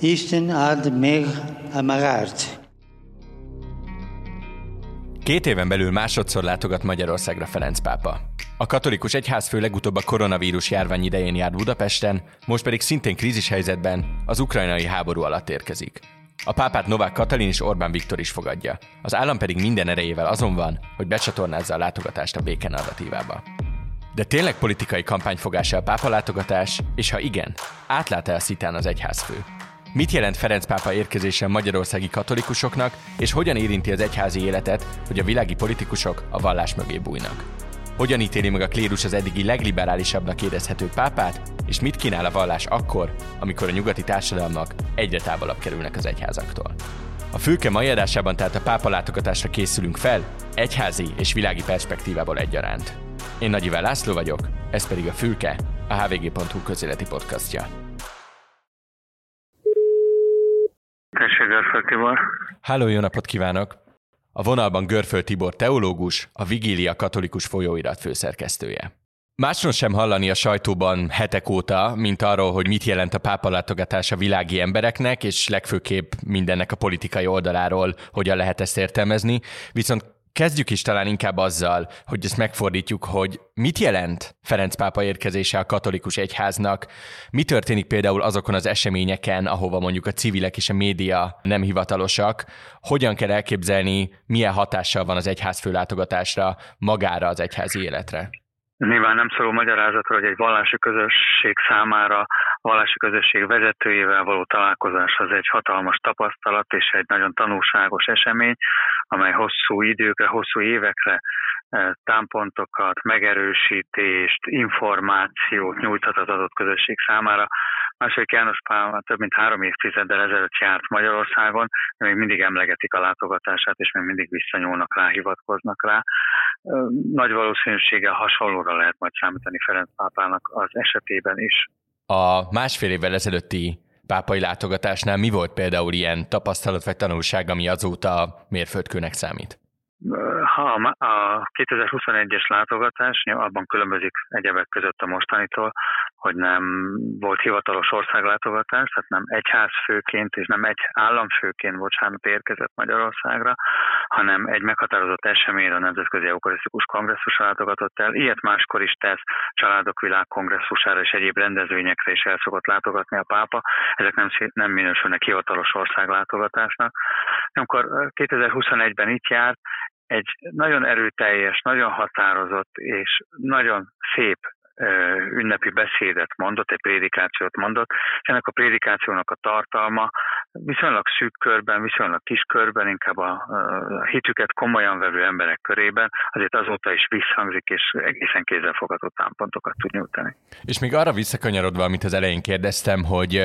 Isten ad meg amagart. Két éven belül másodszor látogat Magyarországra Ferenc pápa. A katolikus egyházfő legutóbb a koronavírus járvány idején járt Budapesten, most pedig szintén krízishelyzetben az ukrajnai háború alatt érkezik. A pápát Novák Katalin és Orbán Viktor is fogadja. Az állam pedig minden erejével azon van, hogy becsatornázza a látogatást a béke narratívába. De tényleg politikai kampányfogása a pápa látogatás, és ha igen, átlát-e a szitán az egyházfő? Mit jelent Ferenc pápa érkezése magyarországi katolikusoknak, és hogyan érinti az egyházi életet, hogy a világi politikusok a vallás mögé bújnak? Hogyan ítéli meg a klérus az eddigi legliberálisabbnak érezhető pápát, és mit kínál a vallás akkor, amikor a nyugati társadalmak egyre távolabb kerülnek az egyházaktól? A fülke mai adásában tehát a pápa látogatásra készülünk fel, egyházi és világi perspektívából egyaránt. Én Nagy Iván László vagyok, ez pedig a Fülke, a hvg.hu közéleti podcastja. Tessék, Görföld Tibor. Háló, jó napot kívánok! A vonalban Görföld Tibor teológus, a Vigília katolikus folyóirat főszerkesztője. Másról sem hallani a sajtóban hetek óta, mint arról, hogy mit jelent a pápa látogatás a világi embereknek, és legfőképp mindennek a politikai oldaláról hogyan lehet ezt értelmezni. Viszont kezdjük is talán inkább azzal, hogy ezt megfordítjuk, hogy mit jelent Ferenc pápa érkezése a katolikus egyháznak, mi történik például azokon az eseményeken, ahova mondjuk a civilek és a média nem hivatalosak, hogyan kell elképzelni, milyen hatással van az egyház főlátogatásra, magára az egyházi életre. Nyilván nem szóló magyarázatra, hogy egy vallási közösség számára a vallási közösség vezetőjével való találkozás az egy hatalmas tapasztalat és egy nagyon tanulságos esemény, amely hosszú időkre, hosszú évekre eh, támpontokat, megerősítést, információt nyújthat az adott közösség számára. Második János Pál több mint három évtizeddel ezelőtt járt Magyarországon, még mindig emlegetik a látogatását, és még mindig visszanyúlnak rá, hivatkoznak rá. Nagy valószínűséggel hasonlóra lehet majd számítani Ferenc pápának az esetében is. A másfél évvel ezelőtti pápai látogatásnál mi volt például ilyen tapasztalat vagy tanulság, ami azóta mérföldkőnek számít? A 2021-es látogatás abban különbözik egyebek között a mostanitól, hogy nem volt hivatalos országlátogatás, tehát nem egyházfőként és nem egy államfőként, bocsánat, érkezett Magyarországra, hanem egy meghatározott eseményre a Nemzetközi Eukarisztikus Kongresszus látogatott el. Ilyet máskor is tesz Családok Világ kongresszusára és egyéb rendezvényekre is el szokott látogatni a pápa. Ezek nem, nem minősülnek hivatalos országlátogatásnak. Amikor 2021-ben itt járt, egy nagyon erőteljes, nagyon határozott és nagyon szép ünnepi beszédet mondott, egy prédikációt mondott, ennek a prédikációnak a tartalma viszonylag szűk körben, viszonylag kis körben, inkább a, hitüket komolyan vevő emberek körében, azért azóta is visszhangzik, és egészen kézzelfogható támpontokat tud nyújtani. És még arra visszakanyarodva, amit az elején kérdeztem, hogy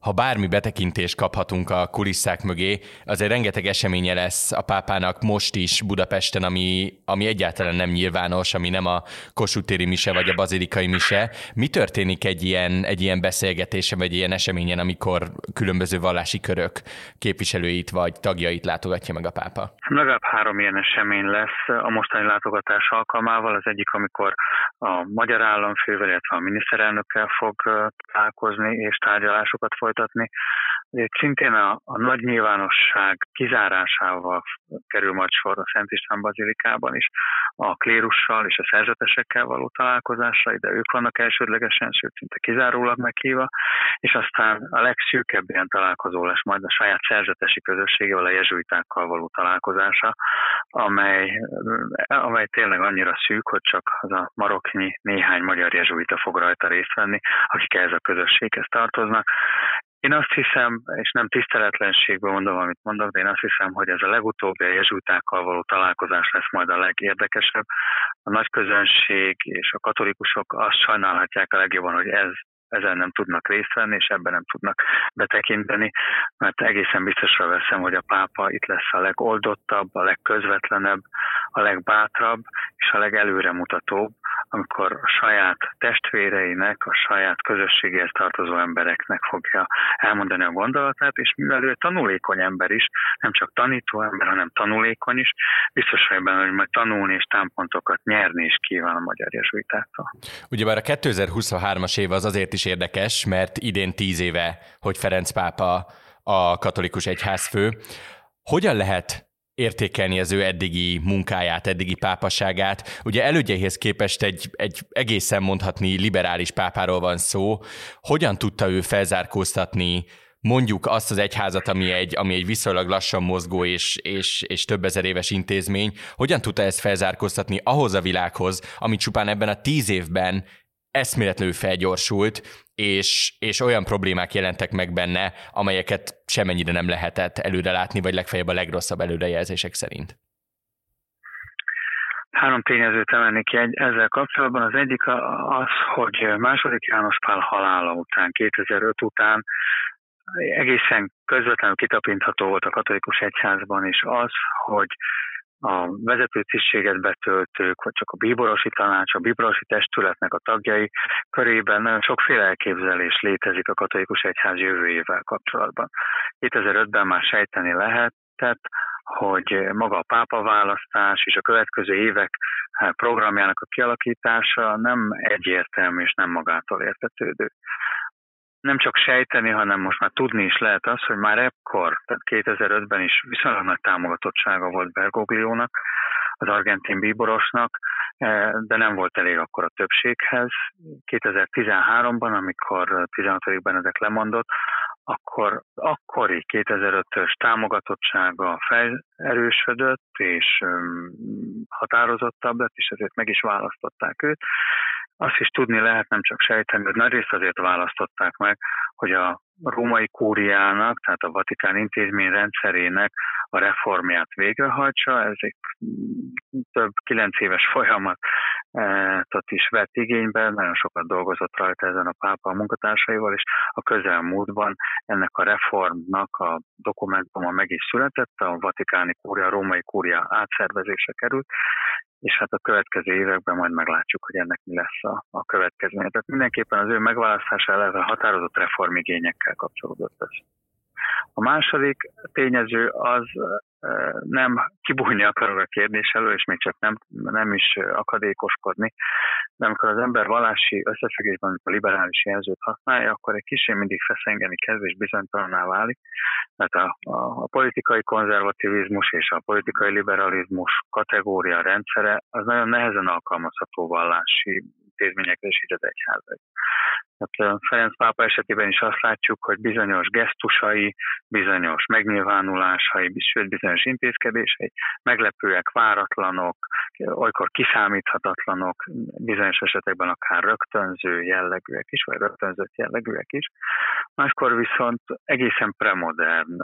ha bármi betekintést kaphatunk a kulisszák mögé, azért rengeteg eseménye lesz a pápának most is Budapesten, ami, ami egyáltalán nem nyilvános, ami nem a Kossuth téri mise vagy a bazilikai mise. Mi történik egy ilyen, egy ilyen beszélgetésen, vagy ilyen eseményen, amikor különböző vallási körök képviselőit vagy tagjait látogatja meg a pápa? Legalább három ilyen esemény lesz a mostani látogatás alkalmával. Az egyik, amikor a magyar államfővel, illetve a miniszterelnökkel fog találkozni és tárgyalásokat folytatni. Szintén a, a nagy nyilvánosság kizárásával kerül majd sor a Szent István Bazilikában is, a klérussal és a szerzetesekkel való találkozásra, ide ők vannak elsődlegesen, sőt szinte kizárólag meghívva, és aztán a legszűkebb ilyen találkozó lesz majd a saját szerzetesi közösségével, a jezsuitákkal való találkozása, amely, amely tényleg annyira szűk, hogy csak az a maroknyi néhány magyar jezsuita fog rajta részt venni, akik ehhez a közösséghez tartoznak. Én azt hiszem, és nem tiszteletlenségből mondom, amit mondok, de én azt hiszem, hogy ez a legutóbbi a jezsuitákkal való találkozás lesz majd a legérdekesebb. A nagy közönség és a katolikusok azt sajnálhatják a legjobban, hogy ez ezen nem tudnak részt venni, és ebben nem tudnak betekinteni, mert egészen biztosra veszem, hogy a pápa itt lesz a legoldottabb, a legközvetlenebb, a legbátrabb és a legelőremutatóbb, amikor a saját testvéreinek, a saját közösségéhez tartozó embereknek fogja elmondani a gondolatát, és mivel ő tanulékony ember is, nem csak tanító ember, hanem tanulékony is, biztos vagy benne, hogy majd tanulni és támpontokat nyerni is kíván a magyar jezsuitáktól. Ugyebár a 2023-as év az azért is érdekes, mert idén tíz éve, hogy Ferenc pápa a katolikus egyházfő. Hogyan lehet értékelni az ő eddigi munkáját, eddigi pápaságát. Ugye elődjeihez képest egy, egy egészen mondhatni liberális pápáról van szó. Hogyan tudta ő felzárkóztatni mondjuk azt az egyházat, ami egy, ami egy viszonylag lassan mozgó és, és, és több ezer éves intézmény, hogyan tudta ezt felzárkóztatni ahhoz a világhoz, ami csupán ebben a tíz évben eszméletlenül felgyorsult, és, és olyan problémák jelentek meg benne, amelyeket semennyire nem lehetett előre látni, vagy legfeljebb a legrosszabb előrejelzések szerint. Három tényezőt emelnék ki ezzel kapcsolatban. Az egyik az, hogy második János Pál halála után, 2005 után egészen közvetlenül kitapintható volt a katolikus egyházban is az, hogy a vezető tisztséget betöltők, vagy csak a bíborosi tanács, a bíborosi testületnek a tagjai körében nagyon sokféle elképzelés létezik a katolikus egyház jövőjével kapcsolatban. 2005-ben már sejteni lehetett, hogy maga a pápa választás és a következő évek programjának a kialakítása nem egyértelmű és nem magától értetődő nem csak sejteni, hanem most már tudni is lehet az, hogy már ekkor, tehát 2005-ben is viszonylag nagy támogatottsága volt Bergogliónak, az argentin bíborosnak, eh, de nem volt elég akkor a többséghez. 2013-ban, amikor 16. Benedek lemondott, akkor akkori 2005-ös támogatottsága felerősödött, és határozottabb lett, és ezért meg is választották őt. Azt is tudni lehet, nem csak sejteni, hogy nagyrészt azért választották meg, hogy a római kúriának, tehát a Vatikán intézmény rendszerének a reformját végrehajtsa. Ez egy több kilenc éves folyamat tehát is vett igénybe, nagyon sokat dolgozott rajta ezen a pápa a munkatársaival, és a közelmúltban ennek a reformnak a dokumentuma meg is született, a vatikáni kúria, a római kúria átszervezése került, és hát a következő években majd meglátjuk, hogy ennek mi lesz a, a következménye. Tehát mindenképpen az ő megválasztása eleve határozott reformigényekkel kapcsolódott ez. A második tényező az nem kibújni akarok a kérdés elő, és még csak nem, nem is akadékoskodni, de amikor az ember vallási összefüggésben a liberális jelzőt használja, akkor egy kicsit mindig feszengeni kezd és bizonytalanná válik, mert a, a, a politikai konzervativizmus és a politikai liberalizmus kategória rendszere az nagyon nehezen alkalmazható vallási intézményekre és így Hát Ferenc pápa esetében is azt látjuk, hogy bizonyos gesztusai, bizonyos megnyilvánulásai, sőt bizonyos intézkedései meglepőek, váratlanok, olykor kiszámíthatatlanok, bizonyos esetekben akár rögtönző jellegűek is, vagy rögtönzött jellegűek is. Máskor viszont egészen premodern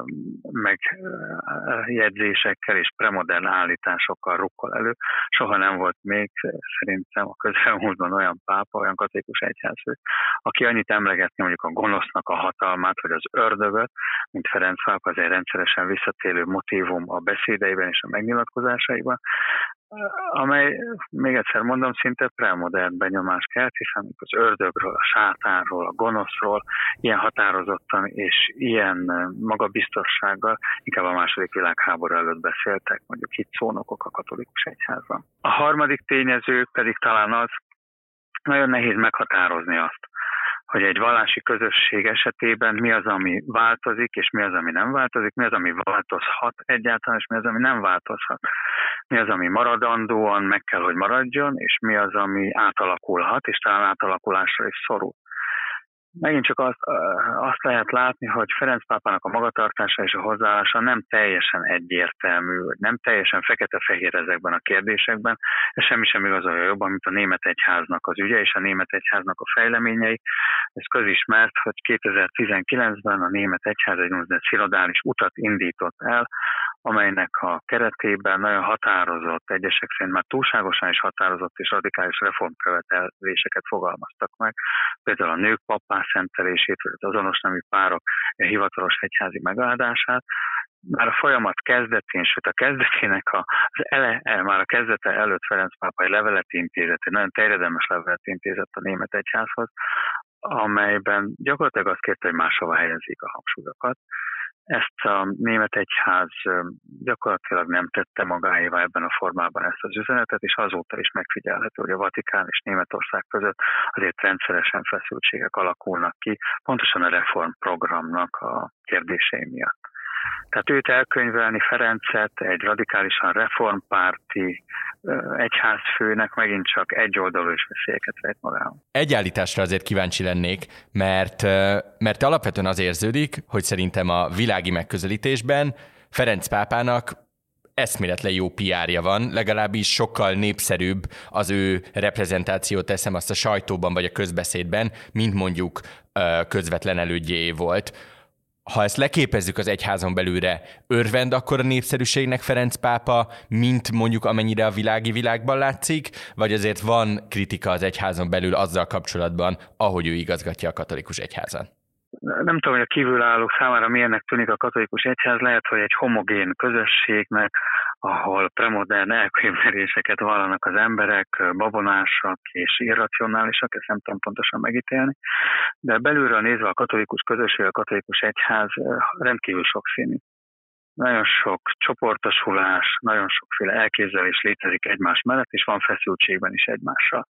megjegyzésekkel és premodern állításokkal rukkol elő. Soha nem volt még szerintem a közelmúltban olyan pápa, olyan katolikus egyházfő, aki annyit emlegetni mondjuk a gonosznak a hatalmát, vagy az ördögöt, mint Ferenc Pápa, az egy rendszeresen visszatérő motivum a beszédeiben és a megnyilatkozásaiban, amely, még egyszer mondom, szinte premodern benyomás kelt, hiszen az ördögről, a sátánról, a gonoszról ilyen határozottan és ilyen magabiztossággal inkább a második világháború előtt beszéltek, mondjuk itt szónokok a katolikus egyházban. A harmadik tényező pedig talán az, nagyon nehéz meghatározni azt, hogy egy vallási közösség esetében mi az, ami változik, és mi az, ami nem változik, mi az, ami változhat egyáltalán, és mi az, ami nem változhat. Mi az, ami maradandóan meg kell, hogy maradjon, és mi az, ami átalakulhat, és talán átalakulásra is szorul megint csak azt, azt lehet látni, hogy Ferenc pápának a magatartása és a hozzáállása nem teljesen egyértelmű, nem teljesen fekete-fehér ezekben a kérdésekben. Ez semmi sem igazolja jobban, mint a német egyháznak az ügye és a német egyháznak a fejleményei. Ez közismert, hogy 2019-ben a német egyház egy úgynevezett szirodális utat indított el, amelynek a keretében nagyon határozott, egyesek szerint már túlságosan is határozott és radikális reformköveteléseket fogalmaztak meg. Például a nők papá szentelését, vagy az azonos nemű párok hivatalos egyházi megáldását, már a folyamat kezdetén, sőt a kezdetének a, az ele, e, már a kezdete előtt Ferenc pápa egy levelet intézett, egy nagyon terjedelmes levelet intézett a német egyházhoz, amelyben gyakorlatilag azt kérte, hogy máshova helyezik a hangsúlyokat. Ezt a német egyház gyakorlatilag nem tette magáévá ebben a formában ezt az üzenetet, és azóta is megfigyelhető, hogy a Vatikán és Németország között azért rendszeresen feszültségek alakulnak ki, pontosan a reformprogramnak a kérdései miatt. Tehát őt elkönyvelni Ferencet egy radikálisan reformpárti egyházfőnek megint csak egy oldalú is veszélyeket vett magában. Egy állításra azért kíváncsi lennék, mert, mert alapvetően az érződik, hogy szerintem a világi megközelítésben Ferenc pápának eszméletlen jó PR-ja van, legalábbis sokkal népszerűbb az ő reprezentációt teszem azt a sajtóban vagy a közbeszédben, mint mondjuk közvetlen elődjé volt ha ezt leképezzük az egyházon belülre, örvend akkor a népszerűségnek Ferenc pápa, mint mondjuk amennyire a világi világban látszik, vagy azért van kritika az egyházon belül azzal kapcsolatban, ahogy ő igazgatja a katolikus egyházan? Nem tudom, hogy a kívülállók számára milyennek tűnik a katolikus egyház, lehet, hogy egy homogén közösségnek, ahol premodern elkönyveléseket vallanak az emberek, babonásak és irracionálisak, ezt nem tudom pontosan megítélni, de belülről nézve a katolikus közösség, a katolikus egyház rendkívül sokszínű. Nagyon sok csoportosulás, nagyon sokféle elképzelés létezik egymás mellett, és van feszültségben is egymással.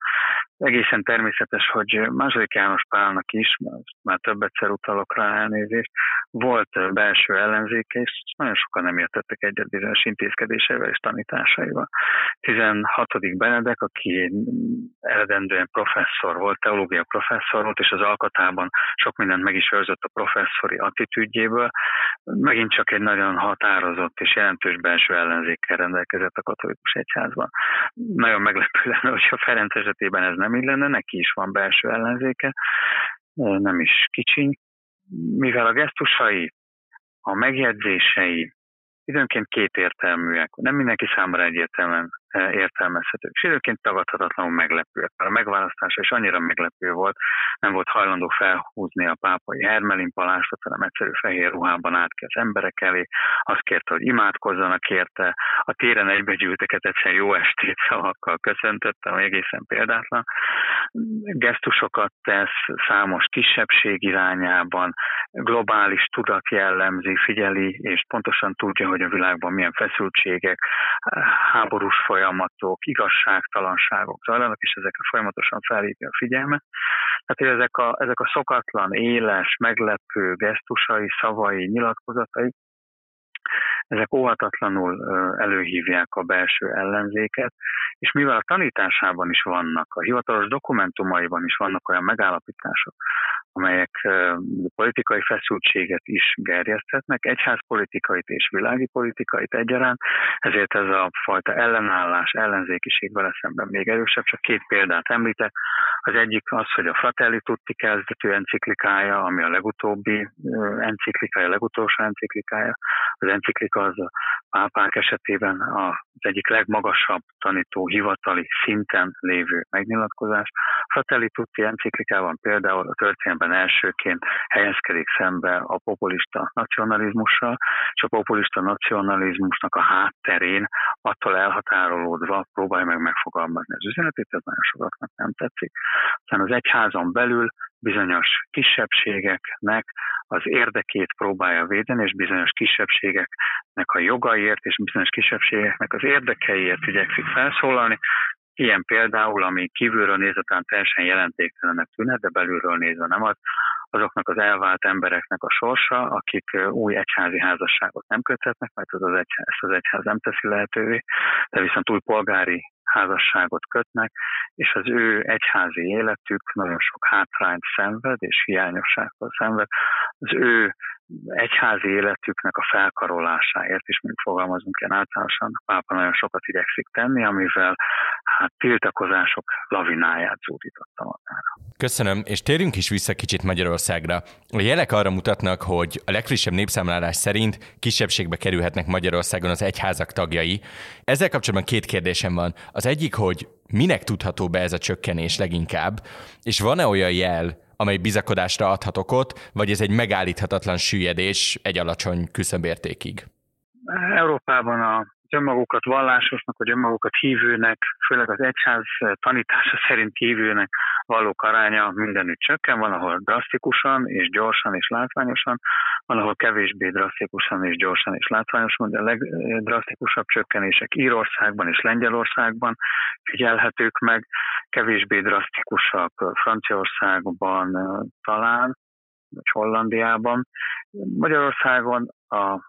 Egészen természetes, hogy második János Pálnak is, már több egyszer utalok rá elnézést, volt belső ellenzéke, és nagyon sokan nem értettek egyet bizonyos intézkedéseivel és tanításaival. 16. Benedek, aki eredendően professzor volt, teológia professzor volt, és az alkotában sok mindent meg is őrzött a professzori attitűdjéből, megint csak egy nagyon határozott és jelentős belső ellenzékkel rendelkezett a katolikus egyházban. Nagyon meglepő lenne, hogyha Ferenc esetében ez nem így lenne, neki is van belső ellenzéke, nem is kicsiny, mivel a gesztusai, a megjegyzései időnként kétértelműek, nem mindenki számára egyértelműen értelmezhetők. És időként tagadhatatlanul meglepőek. A megválasztása is annyira meglepő volt, nem volt hajlandó felhúzni a pápai hermelin palástot, hanem egyszerű fehér ruhában át ki az emberek elé. Azt kérte, hogy imádkozzanak érte. A téren egybegyűlteket egyszerűen jó estét szavakkal köszöntötte, ami egészen példátlan. Gesztusokat tesz számos kisebbség irányában, globális tudat jellemzi, figyeli, és pontosan tudja, hogy a világban milyen feszültségek, háborús folyamatok, folyamatok, igazságtalanságok zajlanak, és ezekre folyamatosan felhívja a figyelmet. Tehát, hogy ezek a, ezek a szokatlan, éles, meglepő gesztusai, szavai, nyilatkozatai, ezek óhatatlanul előhívják a belső ellenzéket, és mivel a tanításában is vannak, a hivatalos dokumentumaiban is vannak olyan megállapítások, amelyek politikai feszültséget is gerjeszthetnek, egyházpolitikait és világi politikait egyaránt, ezért ez a fajta ellenállás, ellenzékiség vele szemben még erősebb. Csak két példát említek. Az egyik az, hogy a Fratelli Tutti kezdetű enciklikája, ami a legutóbbi enciklikája, a legutolsó enciklikája, az enciklika az a pápák esetében az egyik legmagasabb tanító hivatali szinten lévő megnyilatkozás. A Fratelli Tutti enciklikában például a történetben elsőként helyezkedik szembe a populista nacionalizmussal, és a populista nacionalizmusnak a hátterén attól elhatárolódva próbálja meg megfogalmazni az üzenetét, ez nagyon sokaknak nem tetszik. Aztán az egyházon belül bizonyos kisebbségeknek az érdekét próbálja védeni, és bizonyos kisebbségeknek a jogaiért, és bizonyos kisebbségeknek az érdekeiért igyekszik felszólalni. Ilyen például, ami kívülről nézve talán teljesen jelentéktelennek tűnhet, de belülről nézve nem az, azoknak az elvált embereknek a sorsa, akik új egyházi házasságot nem köthetnek, mert az az egyház, ezt az egyház nem teszi lehetővé, de viszont új polgári házasságot kötnek, és az ő egyházi életük nagyon sok hátrányt szenved, és hiányosságtól szenved. Az ő egyházi életüknek a felkarolásáért is, mint fogalmazunk ilyen általánosan, a pápa nagyon sokat igyekszik tenni, amivel hát tiltakozások lavináját zúdította magára. Köszönöm, és térjünk is vissza kicsit Magyarországra. A jelek arra mutatnak, hogy a legfrissebb népszámlálás szerint kisebbségbe kerülhetnek Magyarországon az egyházak tagjai. Ezzel kapcsolatban két kérdésem van. Az egyik, hogy minek tudható be ez a csökkenés leginkább, és van-e olyan jel, amely bizakodásra adhat okot, vagy ez egy megállíthatatlan süllyedés egy alacsony küszöbértékig? Európában a önmagukat vallásosnak, vagy önmagukat hívőnek, főleg az egyház tanítása szerint hívőnek valók aránya mindenütt csökken, van, ahol drasztikusan és gyorsan és látványosan, van, ahol kevésbé drasztikusan és gyorsan és látványosan, de a legdrasztikusabb csökkenések Írországban és Lengyelországban figyelhetők meg, kevésbé drasztikusak Franciaországban talán, vagy Hollandiában. Magyarországon a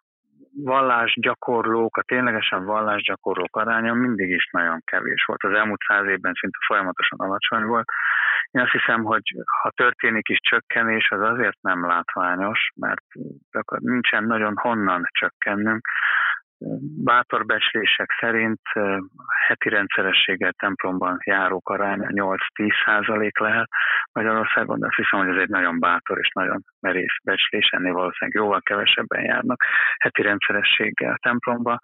vallásgyakorlók, a ténylegesen vallásgyakorlók aránya mindig is nagyon kevés volt. Az elmúlt száz évben szinte folyamatosan alacsony volt. Én azt hiszem, hogy ha történik is csökkenés, az azért nem látványos, mert nincsen nagyon honnan csökkennünk bátor becslések szerint heti rendszerességgel templomban járók aránya 8-10 százalék lehet Magyarországon, de azt hiszem, hogy ez egy nagyon bátor és nagyon merész becslés, ennél valószínűleg jóval kevesebben járnak heti rendszerességgel templomba.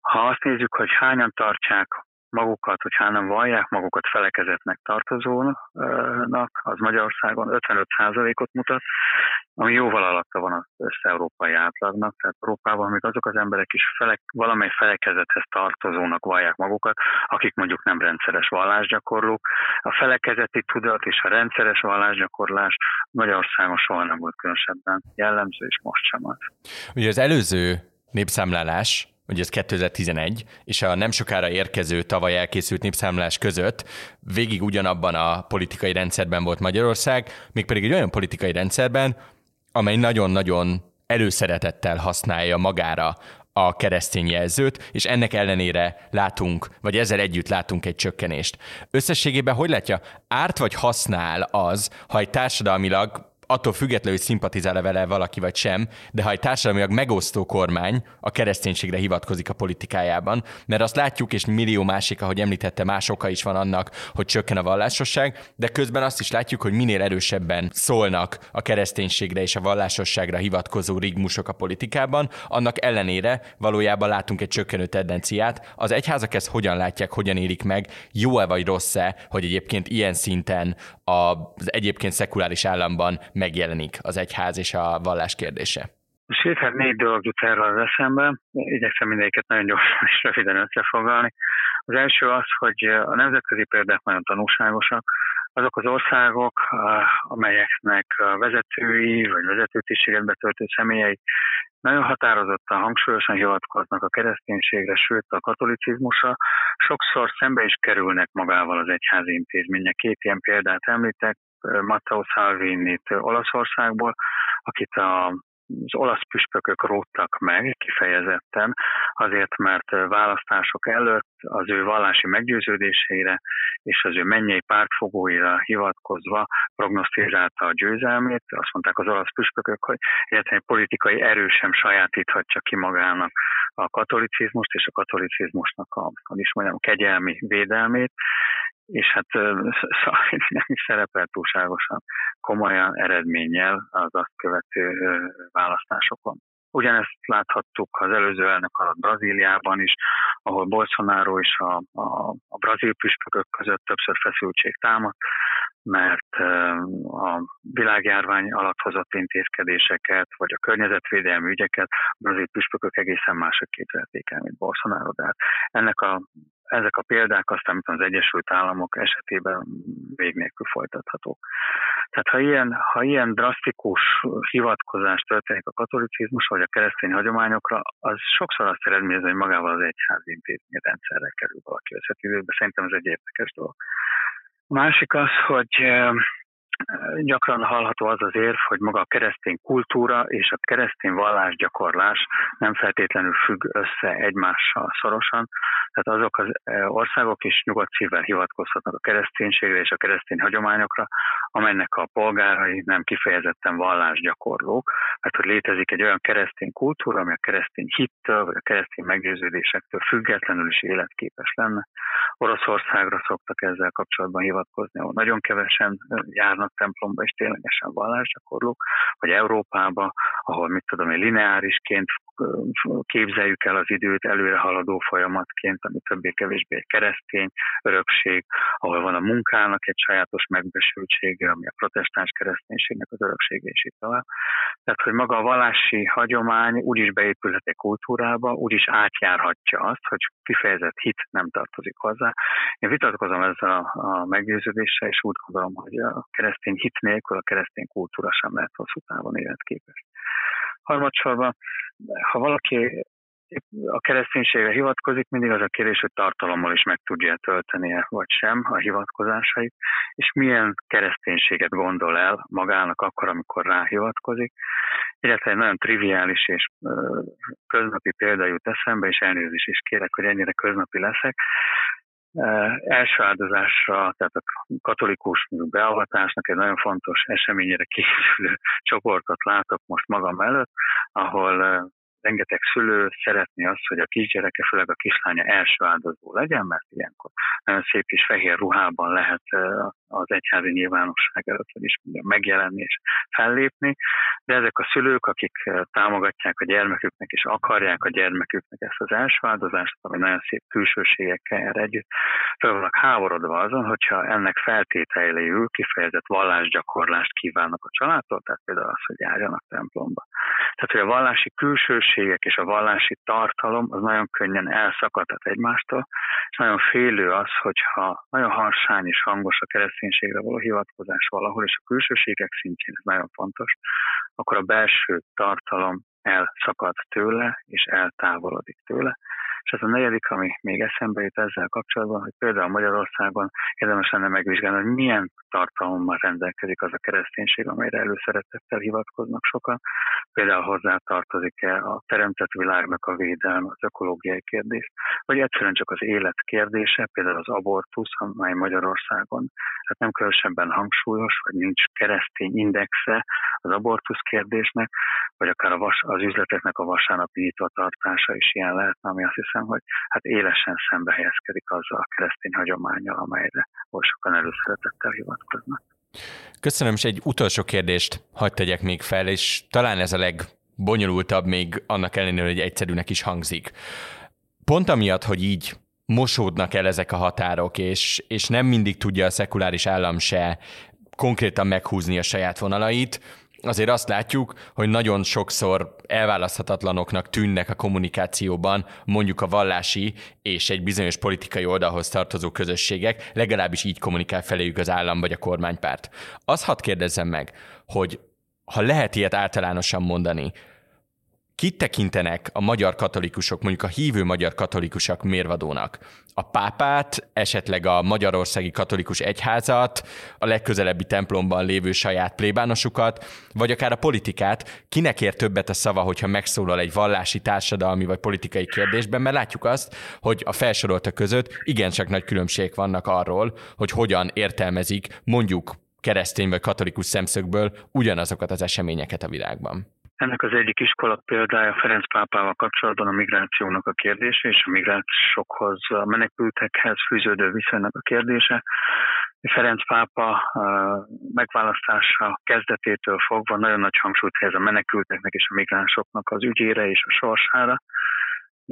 Ha azt nézzük, hogy hányan tartják magukat, hogy nem vallják magukat felekezetnek tartozónak, az Magyarországon 55%-ot mutat, ami jóval alatta van az össze-európai átlagnak, tehát Európában még azok az emberek is felek, valamely felekezethez tartozónak vallják magukat, akik mondjuk nem rendszeres vallásgyakorlók. A felekezeti tudat és a rendszeres vallásgyakorlás Magyarországon soha nem volt különösebben jellemző, és most sem az. Ugye az előző népszámlálás ugye ez 2011, és a nem sokára érkező tavaly elkészült népszámlás között végig ugyanabban a politikai rendszerben volt Magyarország, mégpedig egy olyan politikai rendszerben, amely nagyon-nagyon előszeretettel használja magára a keresztény jelzőt, és ennek ellenére látunk, vagy ezzel együtt látunk egy csökkenést. Összességében hogy látja, árt vagy használ az, ha egy társadalmilag attól függetlenül, hogy szimpatizál-e vele valaki vagy sem, de ha egy társadalmilag megosztó kormány a kereszténységre hivatkozik a politikájában, mert azt látjuk, és millió másik, ahogy említette, más oka is van annak, hogy csökken a vallásosság, de közben azt is látjuk, hogy minél erősebben szólnak a kereszténységre és a vallásosságra hivatkozó rigmusok a politikában, annak ellenére valójában látunk egy csökkenő tendenciát. Az egyházak ezt hogyan látják, hogyan érik meg, jó-e vagy rossz-e, hogy egyébként ilyen szinten az egyébként szekuláris államban megjelenik az egyház és a vallás kérdése? Sőt, hát négy dolog jut erre az eszembe, igyekszem mindegyiket nagyon gyorsan és röviden összefoglalni. Az első az, hogy a nemzetközi példák nagyon tanulságosak, azok az országok, amelyeknek vezetői vagy vezetőtisztséget betöltő személyei nagyon határozottan, hangsúlyosan hivatkoznak a kereszténységre, sőt a katolicizmusra, sokszor szembe is kerülnek magával az egyházi intézmények. Két ilyen példát említek, Matteo Salvini-t Olaszországból, akit a az olasz püspökök róttak meg kifejezetten, azért, mert választások előtt az ő vallási meggyőződéseire és az ő mennyei pártfogóira hivatkozva prognosztizálta a győzelmét. Azt mondták az olasz püspökök, hogy egyetlen politikai erő sem sajátíthatja ki magának a katolicizmust és a katolicizmusnak a, hogy is mondjam, kegyelmi védelmét, és hát szóval nem is szerepel túlságosan komolyan eredménnyel az azt követő választásokon. Ugyanezt láthattuk az előző elnök alatt Brazíliában is, ahol Bolsonaro és a, a, a brazil püspökök között többször feszültség támadt, mert a világjárvány alatt hozott intézkedéseket, vagy a környezetvédelmi ügyeket a brazil püspökök egészen mások képzelték el, mint Bolsonaro. De hát ennek a ezek a példák aztán, mint az Egyesült Államok esetében vég nélkül folytathatók. Tehát ha ilyen, ha ilyen drasztikus hivatkozás történik a katolicizmus vagy a keresztény hagyományokra, az sokszor azt eredményez, hogy magával az egyházi intézmény rendszerre kerül valaki összetűzőbe. Szerintem ez egy érdekes dolog. Másik az, hogy gyakran hallható az az érv, hogy maga a keresztény kultúra és a keresztény vallásgyakorlás nem feltétlenül függ össze egymással szorosan. Tehát azok az e, országok is nyugodt szívvel hivatkozhatnak a kereszténységre és a keresztény hagyományokra, amelynek a polgárai nem kifejezetten vallásgyakorlók, mert hogy létezik egy olyan keresztény kultúra, ami a keresztény hittől vagy a keresztény meggyőződésektől függetlenül is életképes lenne. Oroszországra szoktak ezzel kapcsolatban hivatkozni, ahol nagyon kevesen járnak járjanak templomba, és ténylegesen vallásgyakorlók, vagy Európába, ahol mit tudom én, lineárisként képzeljük el az időt előre haladó folyamatként, ami többé-kevésbé egy keresztény örökség, ahol van a munkának egy sajátos megbesültsége, ami a protestáns kereszténységnek az öröksége, és itt tovább. Tehát, hogy maga a vallási hagyomány úgy is beépülhet egy kultúrába, úgy is átjárhatja azt, hogy kifejezett hit nem tartozik hozzá. Én vitatkozom ezzel a, a meggyőződéssel, és úgy gondolom, hogy a keresztény hit nélkül a keresztény kultúra sem lehet hosszú távon életképes. Harmadsorban, ha valaki a kereszténységre hivatkozik, mindig az a kérdés, hogy tartalommal is meg tudja töltenie, vagy sem a hivatkozásait, és milyen kereszténységet gondol el magának akkor, amikor rá hivatkozik. Illetve egy nagyon triviális és köznapi példa jut eszembe, és elnézést is kérek, hogy ennyire köznapi leszek. Első áldozásra, tehát a katolikus beavatásnak egy nagyon fontos eseményére készülő csoportot látok most magam előtt, ahol rengeteg szülő szeretné azt, hogy a kisgyereke, főleg a kislánya első áldozó legyen, mert ilyenkor nagyon szép kis fehér ruhában lehet az egyházi nyilvánosság előtt, hogy is megjelenni és fellépni, de ezek a szülők, akik támogatják a gyermeküknek és akarják a gyermeküknek ezt az első áldozást, ami nagyon szép külsőségekkel együtt, fel vannak háborodva azon, hogyha ennek feltételeiül kifejezett vallásgyakorlást kívánnak a családtól, tehát például az, hogy járjanak templomba. Tehát, hogy a vallási külsőségek és a vallási tartalom az nagyon könnyen elszakadhat egymástól, és nagyon félő az, hogyha nagyon harsány és hangos a kereszténységre való hivatkozás valahol, és a külsőségek szintjén ez nagyon fontos, akkor a belső tartalom elszakad tőle, és eltávolodik tőle, és ez a negyedik, ami még eszembe jut ezzel kapcsolatban, hogy például Magyarországon érdemes lenne megvizsgálni, hogy milyen tartalommal rendelkezik az a kereszténység, amelyre előszeretettel hivatkoznak sokan. Például hozzá tartozik-e a teremtett világnak a védelme, az ökológiai kérdés, vagy egyszerűen csak az élet kérdése, például az abortusz, amely Magyarországon hát nem különösebben hangsúlyos, vagy nincs keresztény indexe az abortusz kérdésnek, vagy akár a vas, az üzleteknek a vasárnapi nyitva tartása is ilyen lehetne, ami azt hiszem, hogy hát élesen szembe helyezkedik azzal a keresztény hagyományjal, amelyre oly sokan előszeretettel hivatkoznak. Köszönöm, és egy utolsó kérdést hagyd tegyek még fel, és talán ez a legbonyolultabb, még annak ellenére, hogy egyszerűnek is hangzik. Pont amiatt, hogy így mosódnak el ezek a határok, és, és nem mindig tudja a szekuláris állam se konkrétan meghúzni a saját vonalait, azért azt látjuk, hogy nagyon sokszor elválaszthatatlanoknak tűnnek a kommunikációban mondjuk a vallási és egy bizonyos politikai oldalhoz tartozó közösségek, legalábbis így kommunikál feléjük az állam vagy a kormánypárt. Azt hadd kérdezzem meg, hogy ha lehet ilyet általánosan mondani, Kit tekintenek a magyar katolikusok, mondjuk a hívő magyar katolikusok mérvadónak? A pápát, esetleg a Magyarországi Katolikus Egyházat, a legközelebbi templomban lévő saját plébánosukat, vagy akár a politikát, kinek ér többet a szava, hogyha megszólal egy vallási, társadalmi vagy politikai kérdésben, mert látjuk azt, hogy a felsoroltak között igencsak nagy különbségek vannak arról, hogy hogyan értelmezik mondjuk keresztény vagy katolikus szemszögből ugyanazokat az eseményeket a világban. Ennek az egyik iskola példája Ferenc pápával kapcsolatban a migrációnak a kérdése és a migránsokhoz, a menekültekhez fűződő viszonynak a kérdése. Ferenc pápa megválasztása kezdetétől fogva nagyon nagy hangsúlyt helyez a menekülteknek és a migránsoknak az ügyére és a sorsára.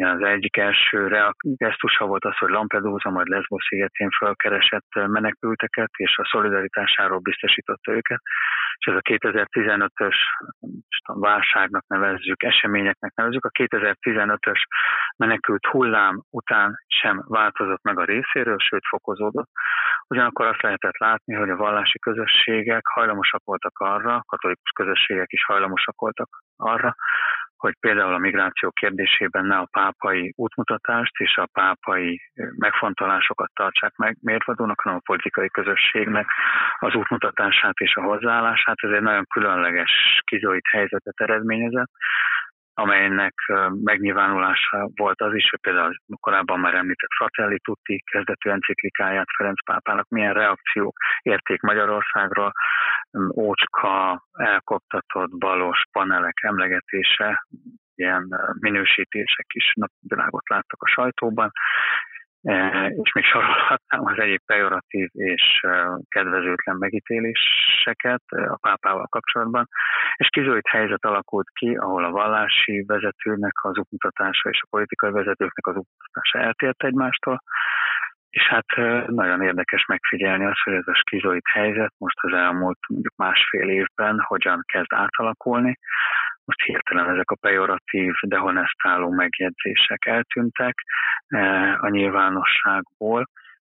Az egyik első gesztusa volt az, hogy Lampedusa, majd Lesbos szigetén felkeresett menekülteket, és a szolidaritásáról biztosította őket. És ez a 2015-ös válságnak nevezzük, eseményeknek nevezzük, a 2015-ös menekült hullám után sem változott meg a részéről, sőt fokozódott. Ugyanakkor azt lehetett látni, hogy a vallási közösségek hajlamosak voltak arra, katolikus közösségek is hajlamosak voltak arra, hogy például a migráció kérdésében ne a pápai útmutatást és a pápai megfontolásokat tartsák meg mérvadónak, hanem a politikai közösségnek az útmutatását és a hozzáállását. Ez egy nagyon különleges kizoit helyzetet eredményezett, amelynek megnyilvánulása volt az is, hogy például korábban már említett Fratelli Tutti kezdetű enciklikáját Ferenc pápának milyen reakciók érték Magyarországról, ócska, elkoptatott balos panelek emlegetése, ilyen minősítések is napvilágot láttak a sajtóban, és még sorolhatnám az egyéb pejoratív és kedvezőtlen megítéléseket a pápával kapcsolatban, és kizolt helyzet alakult ki, ahol a vallási vezetőnek az útmutatása és a politikai vezetőknek az útmutatása eltért egymástól, és hát nagyon érdekes megfigyelni azt, hogy ez a skizoid helyzet most az elmúlt mondjuk másfél évben hogyan kezd átalakulni. Most hirtelen ezek a pejoratív, dehonestáló megjegyzések eltűntek a nyilvánosságból,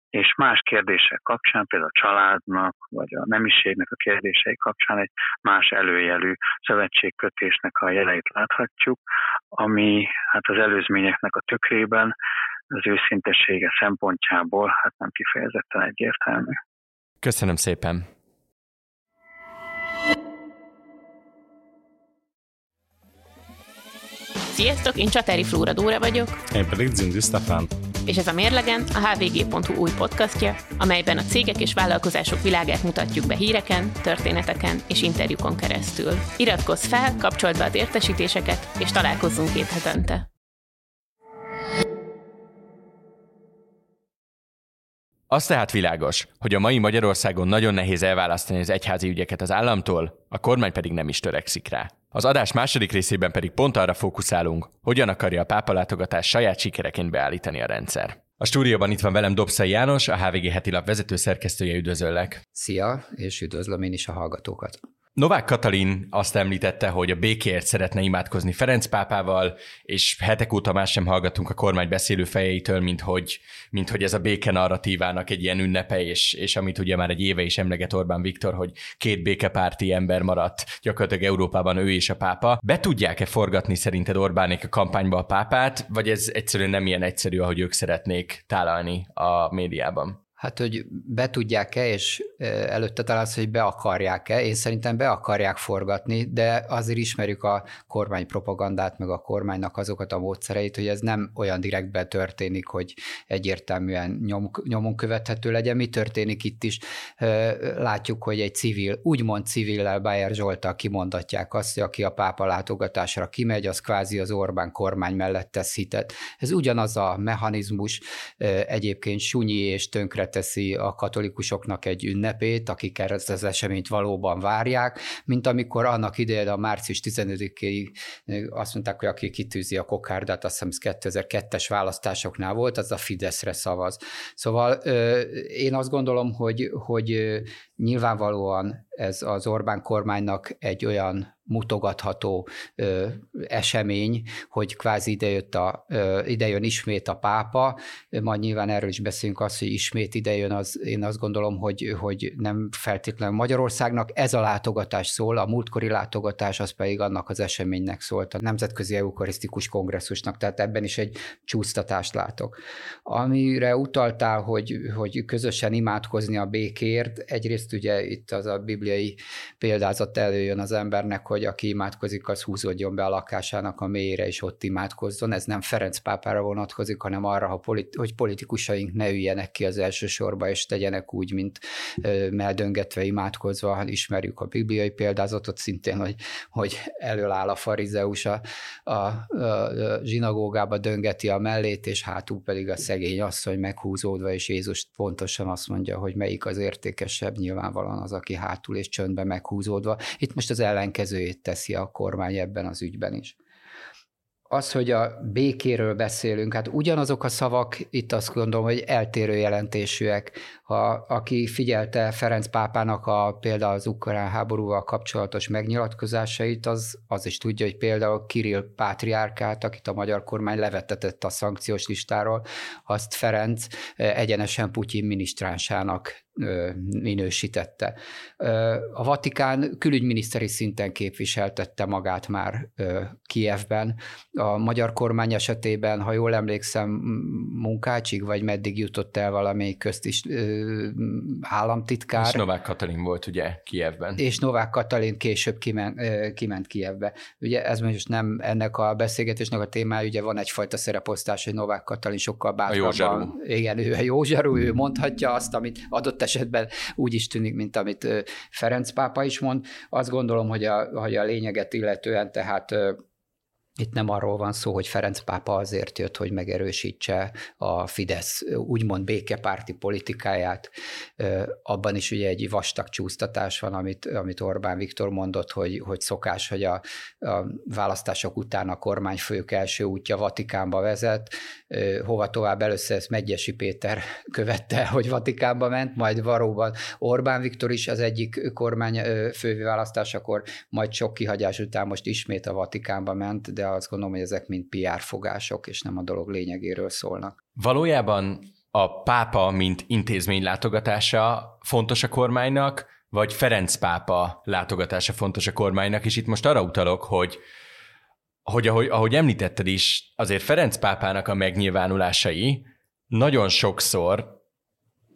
és más kérdések kapcsán, például a családnak, vagy a nemiségnek a kérdései kapcsán egy más előjelű szövetségkötésnek a jeleit láthatjuk, ami hát az előzményeknek a tükrében az őszintessége szempontjából hát nem kifejezetten egyértelmű. Köszönöm szépen! Sziasztok, én Csatári Flóra Dóra vagyok. Én pedig Zindi Stefán. És ez a Mérlegen, a hvg.hu új podcastja, amelyben a cégek és vállalkozások világát mutatjuk be híreken, történeteken és interjúkon keresztül. Iratkozz fel, kapcsold be az értesítéseket, és találkozzunk két hetente. Az tehát világos, hogy a mai Magyarországon nagyon nehéz elválasztani az egyházi ügyeket az államtól, a kormány pedig nem is törekszik rá. Az adás második részében pedig pont arra fókuszálunk, hogyan akarja a pápalátogatás saját sikereként beállítani a rendszer. A stúdióban itt van velem Dobszai János, a HVG heti lap vezető szerkesztője, üdvözöllek. Szia, és üdvözlöm én is a hallgatókat. Novák Katalin azt említette, hogy a békért szeretne imádkozni Ferenc pápával, és hetek óta más sem hallgatunk a kormány beszélő fejeitől, mint hogy, mint hogy ez a béke narratívának egy ilyen ünnepe, és, és amit ugye már egy éve is emleget Orbán Viktor, hogy két békepárti ember maradt gyakorlatilag Európában ő és a pápa. Be tudják-e forgatni szerinted Orbánék a kampányba a pápát, vagy ez egyszerűen nem ilyen egyszerű, ahogy ők szeretnék tálalni a médiában? Hát, hogy be tudják-e, és előtte talán az, hogy be akarják-e. Én szerintem be akarják forgatni, de azért ismerjük a kormány propagandát, meg a kormánynak azokat a módszereit, hogy ez nem olyan direktben történik, hogy egyértelműen nyom, nyomon követhető legyen. Mi történik itt is? Látjuk, hogy egy civil, úgymond civillel Bayer Zsoltal kimondatják azt, hogy aki a pápa látogatásra kimegy, az kvázi az Orbán kormány mellett tesz hitet. Ez ugyanaz a mechanizmus, egyébként sunyi és tönkre teszi a katolikusoknak egy ünnepét, akik ezt az eseményt valóban várják, mint amikor annak idején a március 15-ig azt mondták, hogy aki kitűzi a kokárdát, azt hiszem 2002-es választásoknál volt, az a Fideszre szavaz. Szóval én azt gondolom, hogy, hogy nyilvánvalóan ez az Orbán kormánynak egy olyan mutogatható ö, esemény, hogy kvázi idejött a, ö, idejön ismét a pápa, majd nyilván erről is beszélünk azt, hogy ismét idejön, az, én azt gondolom, hogy, hogy nem feltétlenül Magyarországnak. Ez a látogatás szól, a múltkori látogatás az pedig annak az eseménynek szólt, a Nemzetközi Eukarisztikus Kongresszusnak, tehát ebben is egy csúsztatást látok. Amire utaltál, hogy, hogy közösen imádkozni a békért, egyrészt ugye itt az a bibliai példázat előjön az embernek, hogy aki imádkozik, az húzódjon be a lakásának a mélyére, és ott imádkozzon. Ez nem Ferenc pápára vonatkozik, hanem arra, hogy politikusaink ne üljenek ki az első sorba, és tegyenek úgy, mint meldöngetve, imádkozva. Ismerjük a bibliai példázatot szintén, hogy, hogy előáll a farizeus a, a, a zsinagógába döngeti a mellét, és hátul pedig a szegény asszony meghúzódva, és Jézus pontosan azt mondja, hogy melyik az értékesebb, nyilvánvalóan az, aki hátul és csöndbe meghúzódva. Itt most az ellenkezőjét teszi a kormány ebben az ügyben is. Az, hogy a békéről beszélünk, hát ugyanazok a szavak, itt azt gondolom, hogy eltérő jelentésűek. Ha, aki figyelte Ferenc pápának a például az ukrán háborúval kapcsolatos megnyilatkozásait, az, az is tudja, hogy például Kirill Pátriárkát, akit a magyar kormány levetetett a szankciós listáról, azt Ferenc egyenesen Putyin minisztránsának minősítette. A Vatikán külügyminiszteri szinten képviseltette magát már Kievben. A magyar kormány esetében, ha jól emlékszem, munkácsig, vagy meddig jutott el valami közt is államtitkár. És Novák Katalin volt ugye Kievben. És Novák Katalin később kiment, kiment Kievbe. Ugye ez most nem ennek a beszélgetésnek a témája, ugye van egyfajta szereposztás, hogy Novák Katalin sokkal bátrabban. A jó zsarú. Igen, ő a jó zsarú, ő mondhatja azt, amit adott esetben úgy is tűnik, mint amit Ferenc pápa is mond. Azt gondolom, hogy a, hogy a lényeget illetően, tehát Itt nem arról van szó, hogy Ferenc pápa azért jött, hogy megerősítse a Fidesz úgymond békepárti politikáját. Abban is ugye egy vastag csúsztatás van, amit, amit Orbán Viktor mondott, hogy, hogy szokás, hogy a, a választások után a kormányfők első útja Vatikánba vezet, hova tovább először ezt Megyesi Péter követte, hogy Vatikánba ment, majd valóban Orbán Viktor is az egyik kormány főválasztásakor, majd sok kihagyás után most ismét a Vatikánba ment, de de azt gondolom, hogy ezek mind PR fogások, és nem a dolog lényegéről szólnak. Valójában a pápa, mint intézmény látogatása fontos a kormánynak, vagy Ferenc pápa látogatása fontos a kormánynak, és itt most arra utalok, hogy hogy ahogy, ahogy említetted is, azért Ferenc pápának a megnyilvánulásai nagyon sokszor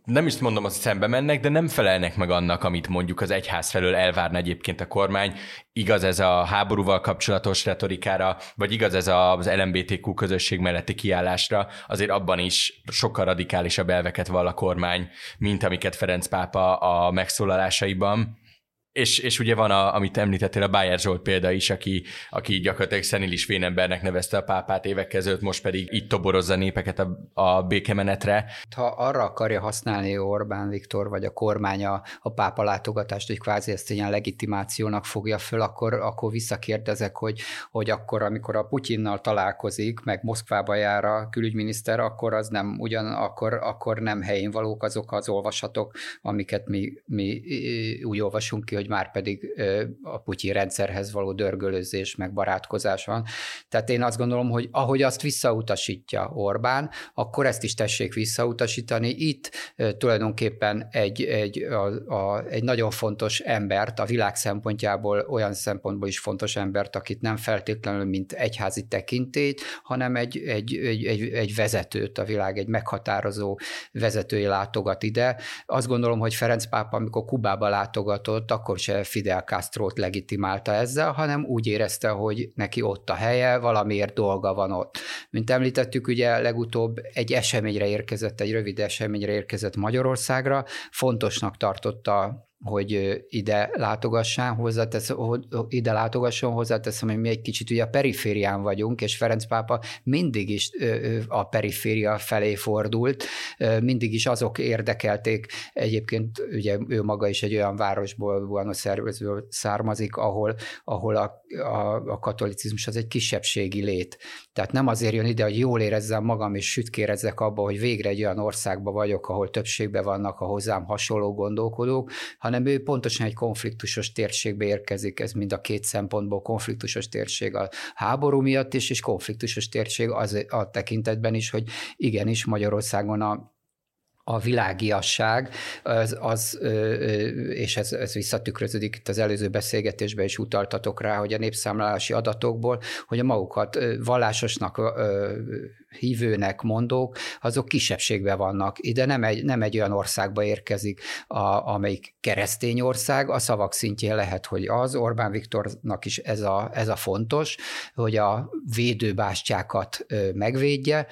nem is mondom, hogy szembe mennek, de nem felelnek meg annak, amit mondjuk az egyház felől elvárna egyébként a kormány. Igaz ez a háborúval kapcsolatos retorikára, vagy igaz ez az LMBTQ közösség melletti kiállásra, azért abban is sokkal radikálisabb elveket vall a kormány, mint amiket Ferenc pápa a megszólalásaiban. És, és ugye van, a, amit említettél, a Bayer Zsolt példa is, aki, aki gyakorlatilag szenilis vénembernek nevezte a pápát évek között, most pedig itt toborozza népeket a, a békemenetre. Ha arra akarja használni Orbán Viktor vagy a kormány a, a pápa látogatást, hogy kvázi ezt ilyen legitimációnak fogja föl, akkor, akkor visszakérdezek, hogy, hogy akkor, amikor a Putyinnal találkozik, meg Moszkvába jár a külügyminiszter, akkor az nem ugyan, akkor, akkor nem helyén valók azok az olvasatok, amiket mi, mi úgy olvasunk ki, hogy hogy már pedig a Putyin rendszerhez való dörgölözés, meg barátkozás van. Tehát én azt gondolom, hogy ahogy azt visszautasítja Orbán, akkor ezt is tessék visszautasítani. Itt tulajdonképpen egy, egy, a, a, egy nagyon fontos embert, a világ szempontjából olyan szempontból is fontos embert, akit nem feltétlenül mint egyházi tekintélyt, hanem egy, egy, egy, egy, egy vezetőt, a világ egy meghatározó vezetői látogat ide. Azt gondolom, hogy Ferenc pápa, amikor Kubába látogatott, akkor akkor se Fidel Castro-t legitimálta ezzel, hanem úgy érezte, hogy neki ott a helye, valamiért dolga van ott. Mint említettük, ugye legutóbb egy eseményre érkezett, egy rövid eseményre érkezett Magyarországra, fontosnak tartotta hogy ide látogassán, hozzátesz, ide látogasson, hozzáteszem, hogy mi egy kicsit ugye a periférián vagyunk, és Ferenc pápa mindig is a periféria felé fordult, mindig is azok érdekelték, egyébként ugye ő maga is egy olyan városból, Buenos Airesből származik, ahol, ahol a, a, a katolicizmus az egy kisebbségi lét. Tehát nem azért jön ide, hogy jól érezzem magam, és sütkérezzek abba, hogy végre egy olyan országban vagyok, ahol többségben vannak a hozzám hasonló gondolkodók, hanem ő pontosan egy konfliktusos térségbe érkezik, ez mind a két szempontból konfliktusos térség a háború miatt is, és konfliktusos térség az a tekintetben is, hogy igenis Magyarországon a a világiasság, az, az és ez, ez visszatükröződik itt az előző beszélgetésben is utaltatok rá, hogy a népszámlálási adatokból, hogy a magukat vallásosnak hívőnek mondók, azok kisebbségben vannak. Ide nem egy, nem egy olyan országba érkezik, a, amelyik keresztény ország, a szavak szintjén lehet, hogy az, Orbán Viktornak is ez a, ez a fontos, hogy a védőbástyákat megvédje,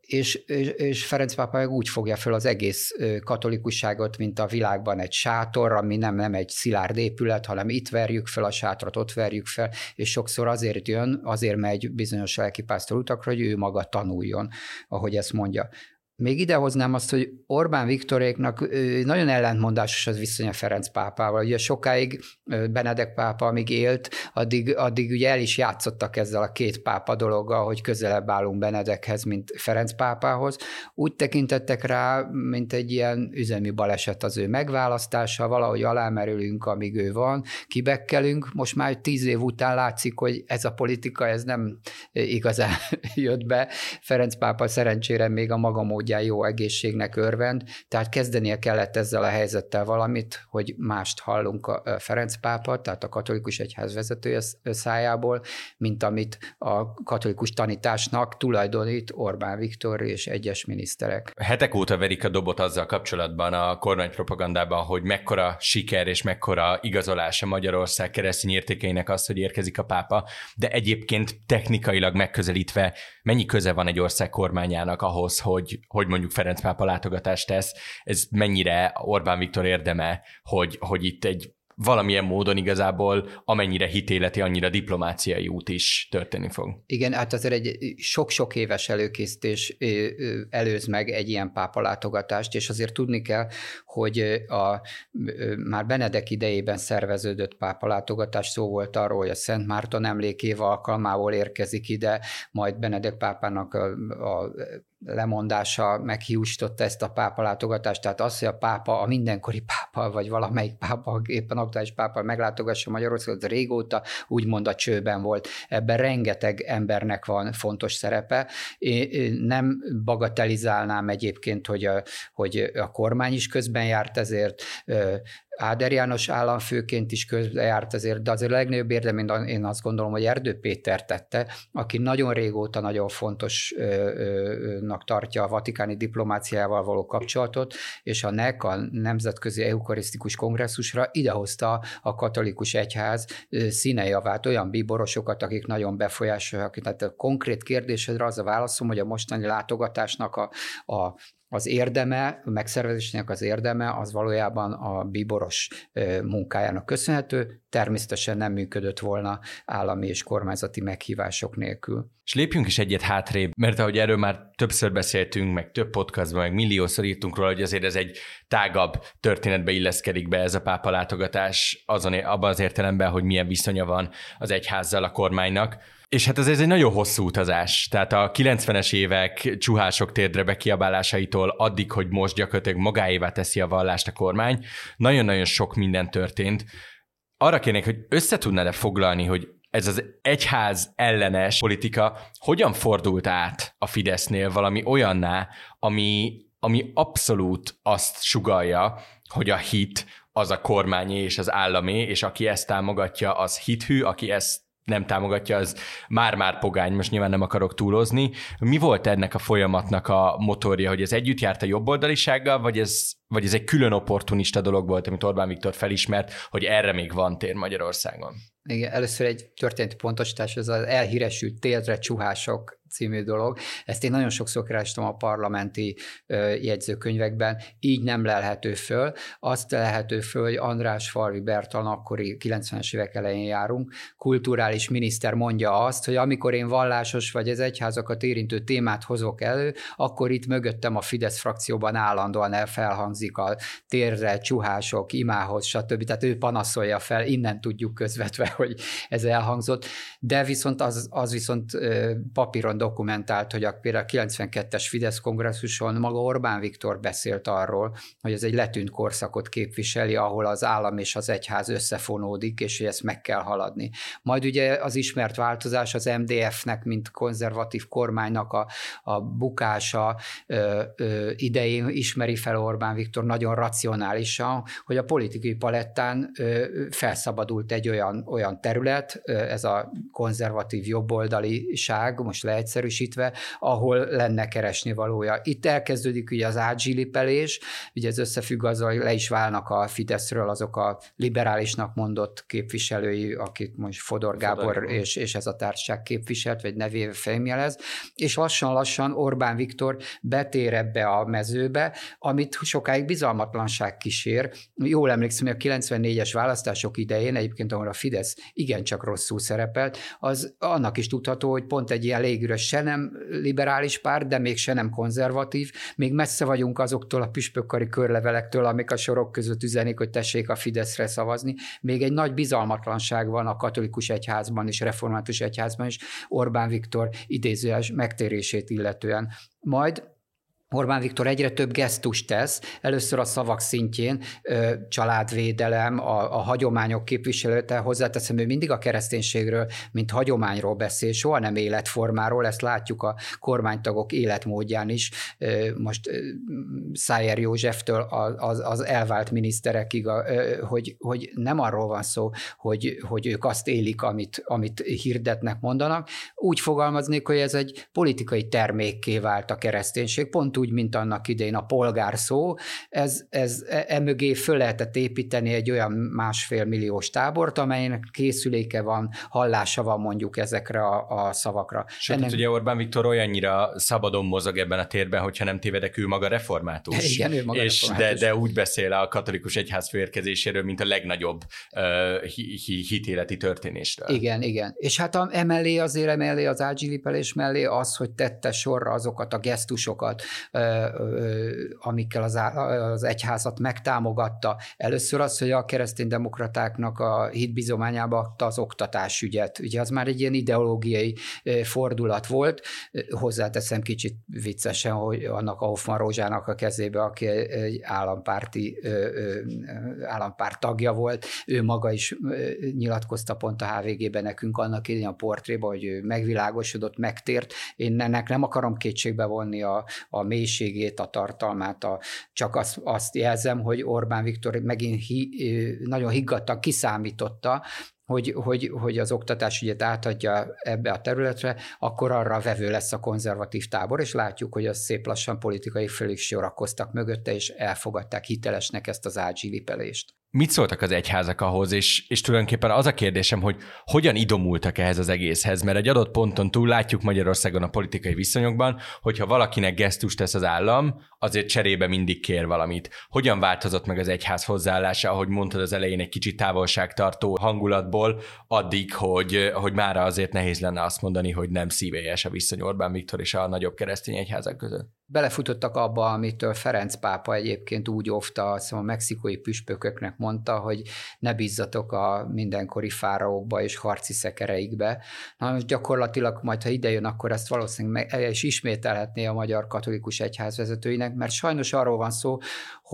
és, és, és Ferenc pápa meg úgy fogja fel az egész katolikusságot, mint a világban egy sátor, ami nem, nem egy szilárd épület, hanem itt verjük fel a sátrat, ott verjük fel, és sokszor azért jön, azért megy bizonyos lelkipásztor utakra, hogy ő maga tanuljon, ahogy ezt mondja. Még idehoznám azt, hogy Orbán Viktoréknak nagyon ellentmondásos az viszonya Ferenc pápával. Ugye sokáig Benedek pápa, amíg élt, addig, addig ugye el is játszottak ezzel a két pápa dologgal, hogy közelebb állunk Benedekhez, mint Ferenc pápához. Úgy tekintettek rá, mint egy ilyen üzemi baleset az ő megválasztása, valahogy alámerülünk, amíg ő van, kibekkelünk. Most már tíz év után látszik, hogy ez a politika, ez nem igazán jött be. Ferenc pápa szerencsére még a maga módján módján jó egészségnek örvend, tehát kezdenie kellett ezzel a helyzettel valamit, hogy mást hallunk a Ferenc pápa, tehát a katolikus egyház vezetője szájából, mint amit a katolikus tanításnak tulajdonít Orbán Viktor és egyes miniszterek. Hetek óta verik a dobot azzal kapcsolatban a kormánypropagandában, hogy mekkora siker és mekkora igazolása Magyarország keresztény értékeinek az, hogy érkezik a pápa, de egyébként technikailag megközelítve mennyi köze van egy ország kormányának ahhoz, hogy, hogy mondjuk Ferenc pápa látogatást tesz, ez mennyire Orbán Viktor érdeme, hogy, hogy itt egy valamilyen módon igazából amennyire hitéleti, annyira diplomáciai út is történni fog. Igen, hát azért egy sok-sok éves előkészítés előz meg egy ilyen pápa látogatást, és azért tudni kell, hogy a, már Benedek idejében szerveződött pápa látogatás szó volt arról, hogy a Szent Márton emlékév alkalmából érkezik ide, majd Benedek pápának a, a lemondása meghiúsította ezt a pápa látogatást, tehát az, hogy a pápa, a mindenkori pápa, vagy valamelyik pápa, éppen aktuális pápa meglátogassa Magyarországot, régóta úgymond a csőben volt. Ebben rengeteg embernek van fontos szerepe. Én nem bagatelizálnám egyébként, hogy a, hogy a kormány is közben járt ezért, Áder János államfőként is közbejárt azért, de azért a legnagyobb érdem, én azt gondolom, hogy Erdő Péter tette, aki nagyon régóta nagyon fontosnak tartja a vatikáni diplomáciával való kapcsolatot, és a NEC, a Nemzetközi Eukarisztikus Kongresszusra idehozta a katolikus egyház színejavát, olyan bíborosokat, akik nagyon befolyásolják. Tehát a konkrét kérdésedre az a válaszom, hogy a mostani látogatásnak a, a az érdeme, a megszervezésnek az érdeme az valójában a bíboros munkájának köszönhető, természetesen nem működött volna állami és kormányzati meghívások nélkül. És lépjünk is egyet hátrébb, mert ahogy erről már többször beszéltünk, meg több podcastban, meg milliószor írtunk róla, hogy azért ez egy tágabb történetbe illeszkedik be ez a pápa látogatás, azon, abban az értelemben, hogy milyen viszonya van az egyházzal a kormánynak. És hát ez, ez egy nagyon hosszú utazás. Tehát a 90-es évek csuhások térdre bekiabálásaitól addig, hogy most gyakorlatilag magáévá teszi a vallást a kormány, nagyon-nagyon sok minden történt. Arra kérnék, hogy összetudnád-e foglalni, hogy ez az egyház ellenes politika hogyan fordult át a Fidesznél valami olyanná, ami, ami abszolút azt sugalja, hogy a hit az a kormányé és az államé, és aki ezt támogatja, az hithű, aki ezt nem támogatja, az már-már pogány, most nyilván nem akarok túlozni. Mi volt ennek a folyamatnak a motorja, hogy ez együtt járt a jobboldalisággal, vagy ez, vagy ez egy külön opportunista dolog volt, amit Orbán Viktor felismert, hogy erre még van tér Magyarországon? Igen, először egy történeti pontosítás, ez az elhíresült télre csuhások című dolog. Ezt én nagyon sokszor kerestem a parlamenti jegyzőkönyvekben, így nem lelhető föl. Azt lehető föl, hogy András Falvi Bertalan, akkori 90-es évek elején járunk, kulturális miniszter mondja azt, hogy amikor én vallásos vagy az egyházakat érintő témát hozok elő, akkor itt mögöttem a Fidesz frakcióban állandóan elfelhangzik a térre, csuhások, imához, stb. Tehát ő panaszolja fel, innen tudjuk közvetve, hogy ez elhangzott, de viszont az, az viszont papíron dokumentált, hogy a, például a 92-es Fidesz kongresszuson maga Orbán Viktor beszélt arról, hogy ez egy letűnt korszakot képviseli, ahol az állam és az egyház összefonódik, és hogy ezt meg kell haladni. Majd ugye az ismert változás az MDF-nek, mint konzervatív kormánynak a, a bukása ö, ö, idején ismeri fel Orbán Viktor nagyon racionálisan, hogy a politikai palettán ö, felszabadult egy olyan, olyan terület, ö, ez a konzervatív jobboldaliság, most lehet leegyszerűsítve, ahol lenne keresni valója. Itt elkezdődik ugye az átzsilipelés, ugye ez összefügg azzal, hogy le is válnak a Fideszről azok a liberálisnak mondott képviselői, akik most Fodor Gábor Fodor. És, és ez a társaság képviselt, vagy nevével felmjelez, és lassan-lassan Orbán Viktor betér ebbe a mezőbe, amit sokáig bizalmatlanság kísér. Jól emlékszem, hogy a 94-es választások idején, egyébként ahol a Fidesz igencsak rosszul szerepelt, az annak is tudható, hogy pont egy ilyen légüres se nem liberális párt, de még se nem konzervatív. Még messze vagyunk azoktól a püspökkari körlevelektől, amik a sorok között üzenik, hogy tessék a Fideszre szavazni. Még egy nagy bizalmatlanság van a katolikus egyházban és református egyházban is Orbán Viktor idézőes megtérését illetően. Majd Orbán Viktor egyre több gesztust tesz, először a szavak szintjén, családvédelem, a, a hagyományok képviselete, hozzáteszem, ő mindig a kereszténységről, mint hagyományról beszél, soha nem életformáról, ezt látjuk a kormánytagok életmódján is, most Szájer Józseftől az, az elvált miniszterekig, hogy, hogy nem arról van szó, hogy, hogy ők azt élik, amit, amit hirdetnek, mondanak, úgy fogalmaznék, hogy ez egy politikai termékké vált a kereszténység, pont úgy, mint annak idején a polgár szó, ez, ez emögé e föl lehetett építeni egy olyan másfél milliós tábort, amelynek készüléke van, hallása van mondjuk ezekre a, a szavakra. Sőt, Ennek... ugye Orbán Viktor olyannyira szabadon mozog ebben a térben, hogyha nem tévedek, ő maga református. Igen, ő maga és református. De, de úgy beszél a katolikus egyház főérkezéséről, mint a legnagyobb uh, hitéleti történésről. Igen, igen. És hát emellé azért emellé az ágyilipelés mellé az, hogy tette sorra azokat a gesztusokat, amikkel az, az egyházat megtámogatta. Először az, hogy a kereszténydemokratáknak a hitbizományába adta az oktatásügyet. Ugye az már egy ilyen ideológiai fordulat volt. Hozzáteszem kicsit viccesen, hogy annak a Hoffman Rózsának a kezébe, aki egy állampárti állampárt tagja volt, ő maga is nyilatkozta pont a HVG-ben nekünk annak idején a portréban, hogy ő megvilágosodott, megtért. Én ennek nem akarom kétségbe vonni a, a mélységét, a tartalmát, a, csak azt, azt jelzem, hogy Orbán Viktor megint hi, nagyon higgadtan kiszámította, hogy, hogy, hogy az oktatásügyet átadja ebbe a területre, akkor arra vevő lesz a konzervatív tábor, és látjuk, hogy az szép lassan politikai fölig sorakoztak mögötte, és elfogadták hitelesnek ezt az ágyzsilipelést. Mit szóltak az egyházak ahhoz, és, és tulajdonképpen az a kérdésem, hogy hogyan idomultak ehhez az egészhez, mert egy adott ponton túl látjuk Magyarországon a politikai viszonyokban, hogyha valakinek gesztust tesz az állam, azért cserébe mindig kér valamit. Hogyan változott meg az egyház hozzáállása, ahogy mondtad az elején egy kicsit távolságtartó hangulatból, addig, hogy, hogy mára azért nehéz lenne azt mondani, hogy nem szívélyes a viszony Orbán Viktor és a nagyobb keresztény egyházak között? Belefutottak abba, amitől Ferenc pápa egyébként úgy óvta, azt a mexikói püspököknek mondta, hogy ne bízzatok a mindenkori fáraókba és harci szekereikbe. Na most gyakorlatilag majd, ha idejön, akkor ezt valószínűleg meg, is ismételhetné a magyar katolikus egyház vezetőinek, mert sajnos arról van szó,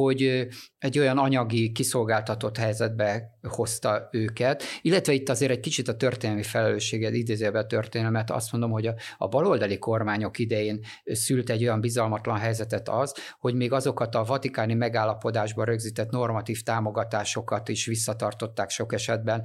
hogy egy olyan anyagi, kiszolgáltatott helyzetbe hozta őket, illetve itt azért egy kicsit a történelmi felelősséget, idézőbe a történelmet, azt mondom, hogy a, a baloldali kormányok idején szült egy olyan bizalmatlan helyzetet az, hogy még azokat a vatikáni megállapodásban rögzített normatív támogatásokat is visszatartották sok esetben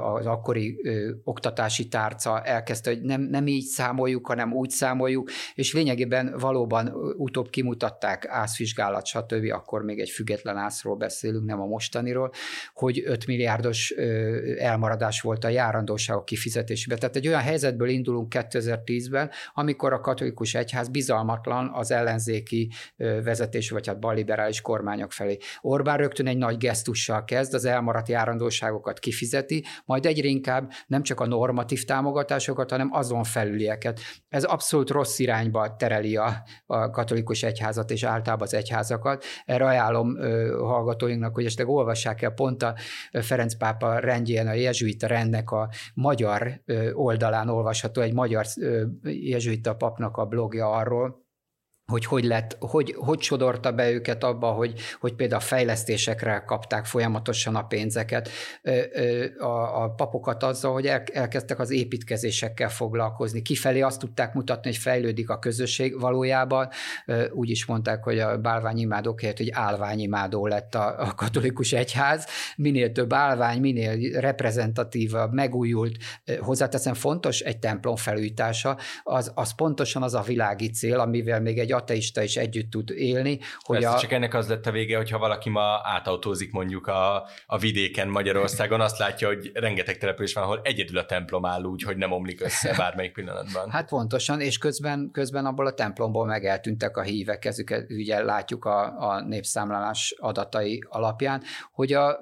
az akkori oktatási tárca elkezdte, hogy nem, nem így számoljuk, hanem úgy számoljuk, és lényegében valóban utóbb kimutatták ászvizsgálat, stb., akkor még egy független ászról beszélünk, nem a mostaniról, hogy 5 milliárdos elmaradás volt a járandóságok kifizetésében. Tehát egy olyan helyzetből indulunk 2010-ben, amikor a katolikus egyház bizalmatlan az ellenzéki vezetés, vagy hát balliberális kormányok felé. Orbán rögtön egy nagy gesztussal kezd, az elmaradt járandóságokat kifizeti, majd egyre inkább nem csak a normatív támogatásokat, hanem azon felülieket. Ez abszolút rossz irányba tereli a, a katolikus egyházat és általában az egyházakat. Erre ajánlom hallgatóinknak, hogy esetleg olvassák el pont a Ferenc pápa rendjén, a jezsuita rendnek a magyar oldalán olvasható egy magyar jezsuita papnak a blogja arról, hogy hogy, lett, hogy, hogy sodorta be őket abba, hogy, hogy például a fejlesztésekre kapták folyamatosan a pénzeket, a, a papokat azzal, hogy el, elkezdtek az építkezésekkel foglalkozni. Kifelé azt tudták mutatni, hogy fejlődik a közösség valójában. Úgy is mondták, hogy a bálványimádók helyett, hogy álványimádó lett a, a katolikus egyház. Minél több álvány, minél reprezentatívabb, megújult, hozzáteszem fontos egy templom felújítása, az, az pontosan az a világi cél, amivel még egy ateista is együtt tud élni. Hogy Persze, a... csak ennek az lett a vége, hogyha valaki ma átautózik mondjuk a, a vidéken Magyarországon, azt látja, hogy rengeteg település van, ahol egyedül a templom áll úgy, hogy nem omlik össze bármelyik pillanatban. Hát pontosan, és közben, közben abból a templomból meg eltűntek a hívek, ezüket ugye látjuk a, a népszámlálás adatai alapján, hogy a, a,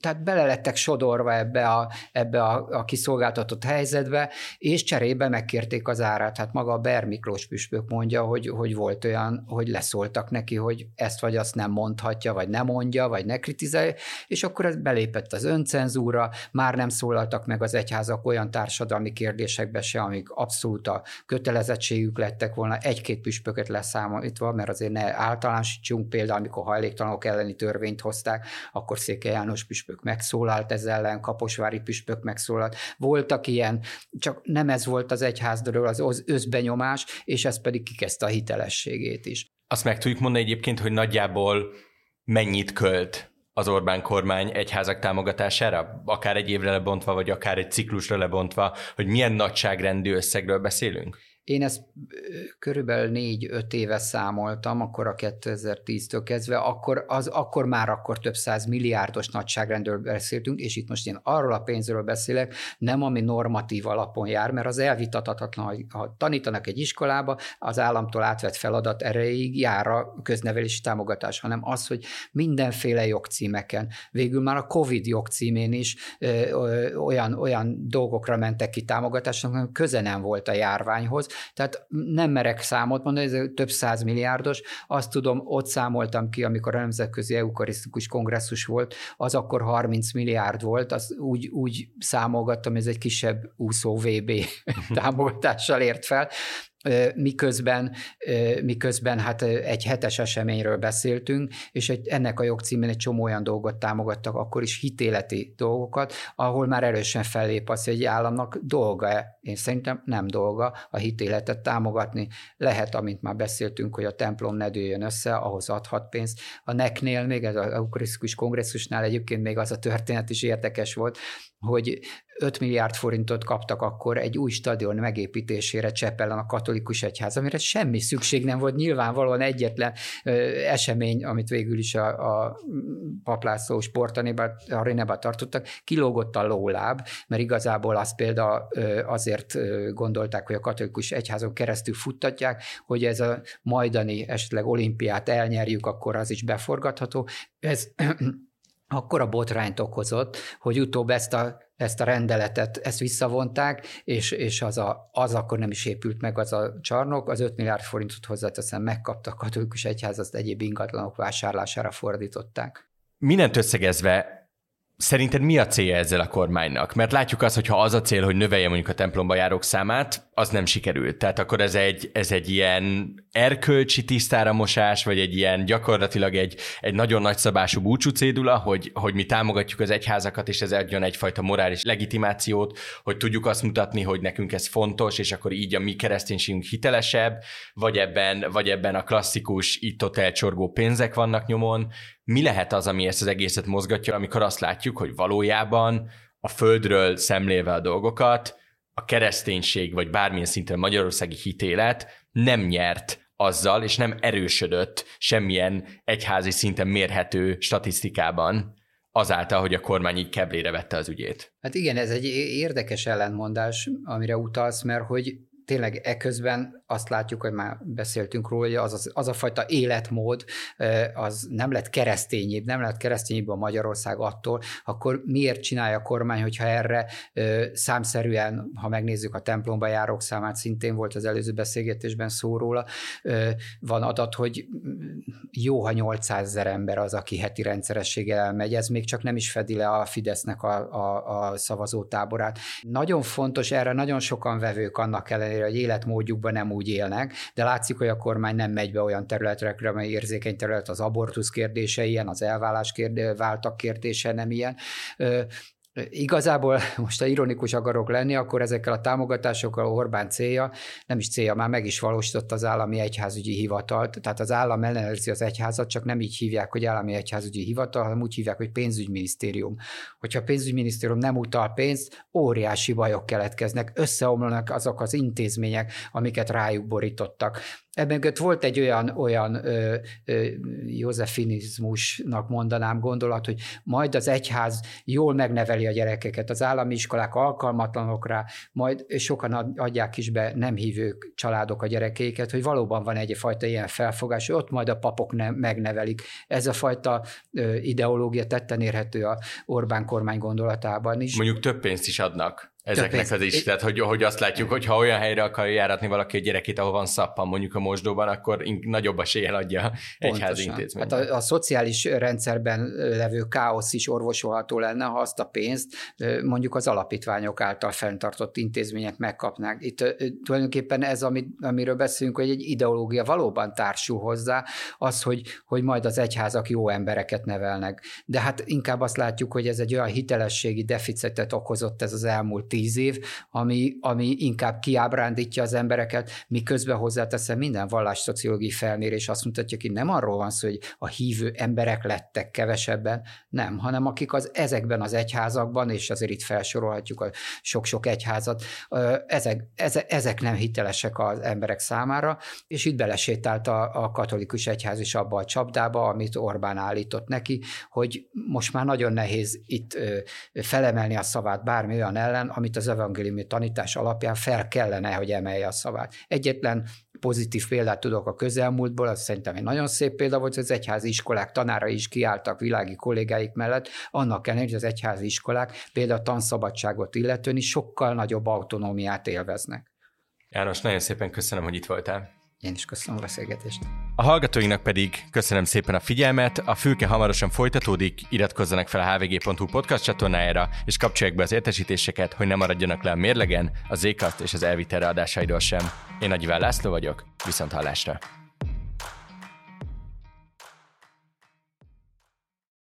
tehát bele lettek sodorva ebbe a, ebbe a, a kiszolgáltatott helyzetbe, és cserébe megkérték az árát. Hát maga a Ber Miklós püspök mondja, hogy, hogy volt olyan, hogy leszóltak neki, hogy ezt vagy azt nem mondhatja, vagy nem mondja, vagy ne kritizálja, és akkor ez belépett az öncenzúra, már nem szólaltak meg az egyházak olyan társadalmi kérdésekbe se, amik abszolút a kötelezettségük lettek volna, egy-két püspöket leszámolítva, mert azért ne általánosítsunk, például amikor hajléktalanok elleni törvényt hozták, akkor Székely János püspök megszólalt ez ellen, Kaposvári püspök megszólalt. Voltak ilyen, csak nem ez volt az egyházdról az özbenyomás, és ez pedig kikezdte a hitel hitelességét is. Azt meg tudjuk mondani egyébként, hogy nagyjából mennyit költ az Orbán kormány egyházak támogatására, akár egy évre lebontva, vagy akár egy ciklusra lebontva, hogy milyen nagyságrendű összegről beszélünk? Én ezt körülbelül négy-öt éve számoltam, akkor a 2010-től kezdve, akkor, az, akkor már akkor több száz milliárdos nagyságrendről beszéltünk, és itt most én arról a pénzről beszélek, nem ami normatív alapon jár, mert az elvitatatlan, hogy ha tanítanak egy iskolába, az államtól átvett feladat erejéig jár a köznevelési támogatás, hanem az, hogy mindenféle jogcímeken, végül már a COVID jogcímén is ö, ö, olyan, olyan dolgokra mentek ki támogatásnak, köze nem volt a járványhoz, tehát nem merek számot mondani, ez több száz milliárdos. Azt tudom, ott számoltam ki, amikor a Nemzetközi Eukarisztikus Kongresszus volt, az akkor 30 milliárd volt, az úgy, úgy számolgattam, ez egy kisebb úszó VB támogatással ért fel miközben, miközben hát egy hetes eseményről beszéltünk, és egy, ennek a jogcímén egy csomó olyan dolgot támogattak, akkor is hitéleti dolgokat, ahol már erősen fellép az, hogy egy államnak dolga, én szerintem nem dolga a hitéletet támogatni. Lehet, amint már beszéltünk, hogy a templom ne dőjön össze, ahhoz adhat pénzt. A neknél még, az eukarisztikus kongresszusnál egyébként még az a történet is érdekes volt, hogy 5 milliárd forintot kaptak akkor egy új stadion megépítésére Csepelen a katolikus egyház, amire semmi szükség nem volt, nyilvánvalóan egyetlen ö, esemény, amit végül is a, a paplászló sportarénába tartottak, kilógott a lóláb, mert igazából azt például azért gondolták, hogy a katolikus egyházon keresztül futtatják, hogy ez a majdani esetleg olimpiát elnyerjük, akkor az is beforgatható. Ez akkor a botrányt okozott, hogy utóbb ezt a, ezt a rendeletet, ezt visszavonták, és, és az, a, az akkor nem is épült meg az a csarnok, az 5 milliárd forintot hozzáteszem megkapta a katolikus egyház, azt egyéb ingatlanok vásárlására fordították. Mindent összegezve Szerinted mi a célja ezzel a kormánynak? Mert látjuk azt, hogy ha az a cél, hogy növelje mondjuk a templomba járók számát, az nem sikerült. Tehát akkor ez egy, ez egy ilyen erkölcsi tisztára mosás, vagy egy ilyen gyakorlatilag egy, egy nagyon nagyszabású búcsú cédula, hogy, hogy mi támogatjuk az egyházakat, és ez adjon egyfajta morális legitimációt, hogy tudjuk azt mutatni, hogy nekünk ez fontos, és akkor így a mi kereszténységünk hitelesebb, vagy ebben, vagy ebben a klasszikus itt-ott elcsorgó pénzek vannak nyomon, mi lehet az, ami ezt az egészet mozgatja, amikor azt látjuk, hogy valójában a földről szemlélve a dolgokat, a kereszténység, vagy bármilyen szinten magyarországi hitélet nem nyert azzal, és nem erősödött semmilyen egyházi szinten mérhető statisztikában, azáltal, hogy a kormány így keblére vette az ügyét. Hát igen, ez egy érdekes ellentmondás, amire utalsz, mert hogy tényleg eközben azt látjuk, hogy már beszéltünk róla, hogy az, az, az a fajta életmód az nem lett keresztényébb, nem lett keresztényébb a Magyarország attól, akkor miért csinálja a kormány, hogyha erre számszerűen, ha megnézzük a templomba járók számát, szintén volt az előző beszélgetésben szó róla, van adat, hogy jó, ha 800 ezer ember az, aki heti rendszerességgel elmegy, ez még csak nem is fedi le a Fidesznek a, a, a szavazótáborát. Nagyon fontos, erre nagyon sokan vevők annak ellenére, ellenére, hogy életmódjukban nem úgy élnek, de látszik, hogy a kormány nem megy be olyan területekre, amely érzékeny terület, az abortusz kérdése ilyen, az elvállás kérdé, váltak kérdése nem ilyen. Igazából most, ha ironikus akarok lenni, akkor ezekkel a támogatásokkal Orbán célja, nem is célja, már meg is valósított az állami egyházügyi hivatalt, tehát az állam ellenőrzi az egyházat, csak nem így hívják, hogy állami egyházügyi hivatal, hanem úgy hívják, hogy pénzügyminisztérium. Hogyha a pénzügyminisztérium nem utal pénzt, óriási bajok keletkeznek, összeomlanak azok az intézmények, amiket rájuk borítottak. Ebben volt egy olyan, olyan ö, ö, józsefinizmusnak mondanám gondolat, hogy majd az egyház jól megneveli a gyerekeket, az állami iskolák alkalmatlanok rá, majd sokan adják is be nem hívők családok a gyerekeiket, hogy valóban van egyfajta ilyen felfogás, hogy ott majd a papok ne, megnevelik. Ez a fajta ö, ideológia tetten érhető a Orbán kormány gondolatában is. Mondjuk több pénzt is adnak ezeknek az is. Tehát, hogy, hogy azt látjuk, hogy ha olyan helyre akarja járatni valaki a gyerekét, ahol van szappan mondjuk a mosdóban, akkor nagyobb eséllyel adja egyházi intézmény. Hát a, a szociális rendszerben levő káosz is orvosolható lenne, ha azt a pénzt mondjuk az alapítványok által fenntartott intézmények megkapnák. Itt tulajdonképpen ez, amit, amiről beszélünk, hogy egy ideológia valóban társul hozzá, az, hogy, hogy majd az egyházak jó embereket nevelnek. De hát inkább azt látjuk, hogy ez egy olyan hitelességi deficitet okozott ez az elmúlt tíz év, ami, ami inkább kiábrándítja az embereket, miközben hozzáteszem minden vallásszociológiai felmérés azt mutatja ki, nem arról van szó, hogy a hívő emberek lettek kevesebben, nem, hanem akik az ezekben az egyházakban, és azért itt felsorolhatjuk a sok-sok egyházat, ezek, ezek, ezek nem hitelesek az emberek számára, és itt belesétált a, a katolikus egyház is abba a csapdába, amit Orbán állított neki, hogy most már nagyon nehéz itt felemelni a szavát bármi olyan ellen, amit az evangéliumi tanítás alapján fel kellene, hogy emelje a szavát. Egyetlen pozitív példát tudok a közelmúltból, az szerintem egy nagyon szép példa volt, hogy az egyházi iskolák tanára is kiálltak világi kollégáik mellett, annak ellenére, hogy az egyházi iskolák például a tanszabadságot illetően is sokkal nagyobb autonómiát élveznek. János, nagyon szépen köszönöm, hogy itt voltál. Én is köszönöm a beszélgetést. A hallgatóinknak pedig köszönöm szépen a figyelmet, a fülke hamarosan folytatódik, iratkozzanak fel a hvg.hu podcast csatornájára, és kapcsolják be az értesítéseket, hogy ne maradjanak le a mérlegen, a Zcast és az Elviter adásairól sem. Én Nagy Iván László vagyok, viszont hallásra!